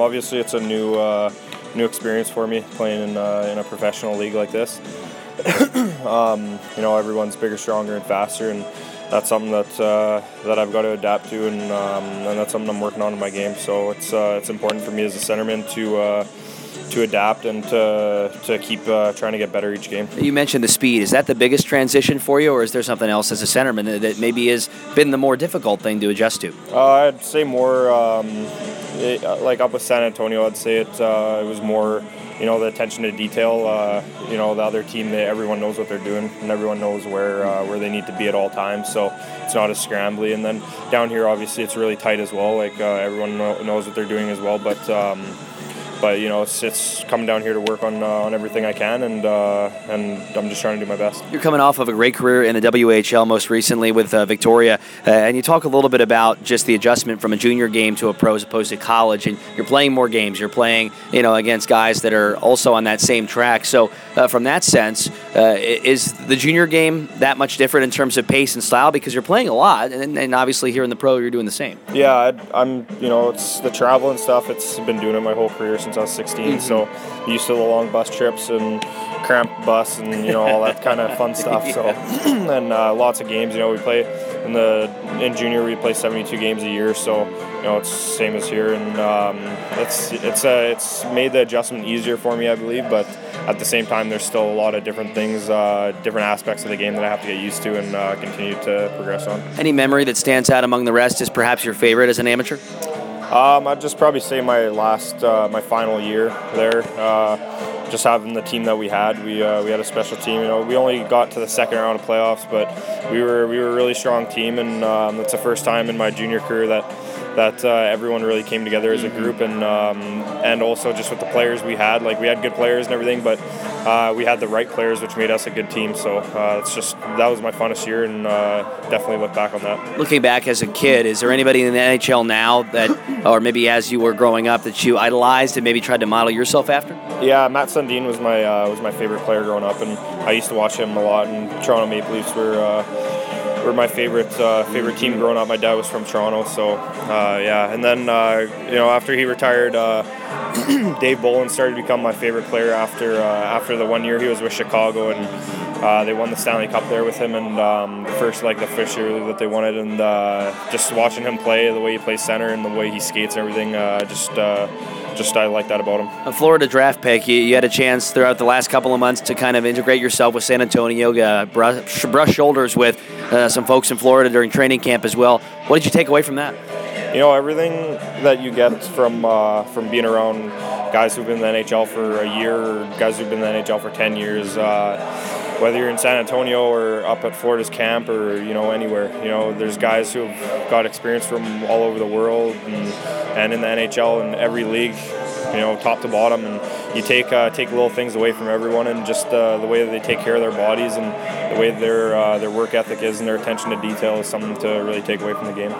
Obviously, it's a new uh, new experience for me playing in, uh, in a professional league like this. um, you know, everyone's bigger, stronger, and faster, and that's something that uh, that I've got to adapt to, and, um, and that's something I'm working on in my game. So it's uh, it's important for me as a centerman to uh, to adapt and to, to keep uh, trying to get better each game. You mentioned the speed. Is that the biggest transition for you, or is there something else as a centerman that maybe has been the more difficult thing to adjust to? I'd say more. Um, it, uh, like up with San Antonio, I'd say it, uh, it was more, you know, the attention to detail. Uh, you know, the other team, they, everyone knows what they're doing, and everyone knows where uh, where they need to be at all times. So it's not as scrambly. And then down here, obviously, it's really tight as well. Like uh, everyone knows what they're doing as well. But um, but you know, it's, it's coming down here to work on uh, on everything I can, and uh, and I'm just trying to do my best. You're coming off of a great career in the WHL, most recently with uh, Victoria, uh, and you talk a little bit about just the adjustment from a junior game to a pro as opposed to college, and you're playing more games. You're playing, you know, against guys that are also on that same track. So uh, from that sense, uh, is the junior game that much different in terms of pace and style because you're playing a lot, and, and obviously here in the pro, you're doing the same. Yeah, I, I'm. You know, it's the travel and stuff. It's been doing it my whole career since since I was 16. Mm-hmm. So used to the long bus trips and cramped bus and you know all that kind of fun stuff. yeah. So and uh, lots of games. You know we play in the in junior we play 72 games a year. So you know it's same as here and um, it's it's uh, it's made the adjustment easier for me I believe. But at the same time there's still a lot of different things, uh, different aspects of the game that I have to get used to and uh, continue to progress on. Any memory that stands out among the rest is perhaps your favorite as an amateur? Um, I'd just probably say my last, uh, my final year there. Uh, just having the team that we had, we uh, we had a special team. You know, we only got to the second round of playoffs, but we were we were a really strong team, and um, that's the first time in my junior career that that uh, everyone really came together as a group, and um, and also just with the players we had. Like we had good players and everything, but uh, we had the right players, which made us a good team. So uh, it's just that was my funnest year, and uh, definitely look back on that. Looking back as a kid, is there anybody in the NHL now that, or maybe as you were growing up, that you idolized and maybe tried to model yourself after? Yeah, Mats Sundin was my uh, was my favorite player growing up, and I used to watch him a lot. And Toronto Maple Leafs were uh, were my favorite uh, favorite team growing up. My dad was from Toronto, so uh, yeah. And then uh, you know after he retired, uh, Dave Bolland started to become my favorite player after uh, after the one year he was with Chicago and. They won the Stanley Cup there with him, and um, the first like the first year that they won it, and just watching him play, the way he plays center and the way he skates and everything, just just I like that about him. A Florida draft pick, you, you, had a chance throughout the last couple of months to kind of integrate yourself with San Antonio, uh, brush, brush, shoulders with uh, some folks in Florida during training camp as well. What did you take away from that? You know, everything that you get from uh, from being around guys who've been in the NHL for a year, guys who've been in the NHL for ten years uh, whether you're in San Antonio or up at Florida's camp or you know anywhere. You know, there's guys who have got experience from all over the world and, and in the NHL and every league. You know, top to bottom, and you take uh, take little things away from everyone, and just uh, the way that they take care of their bodies and the way their uh, their work ethic is and their attention to detail is something to really take away from the game.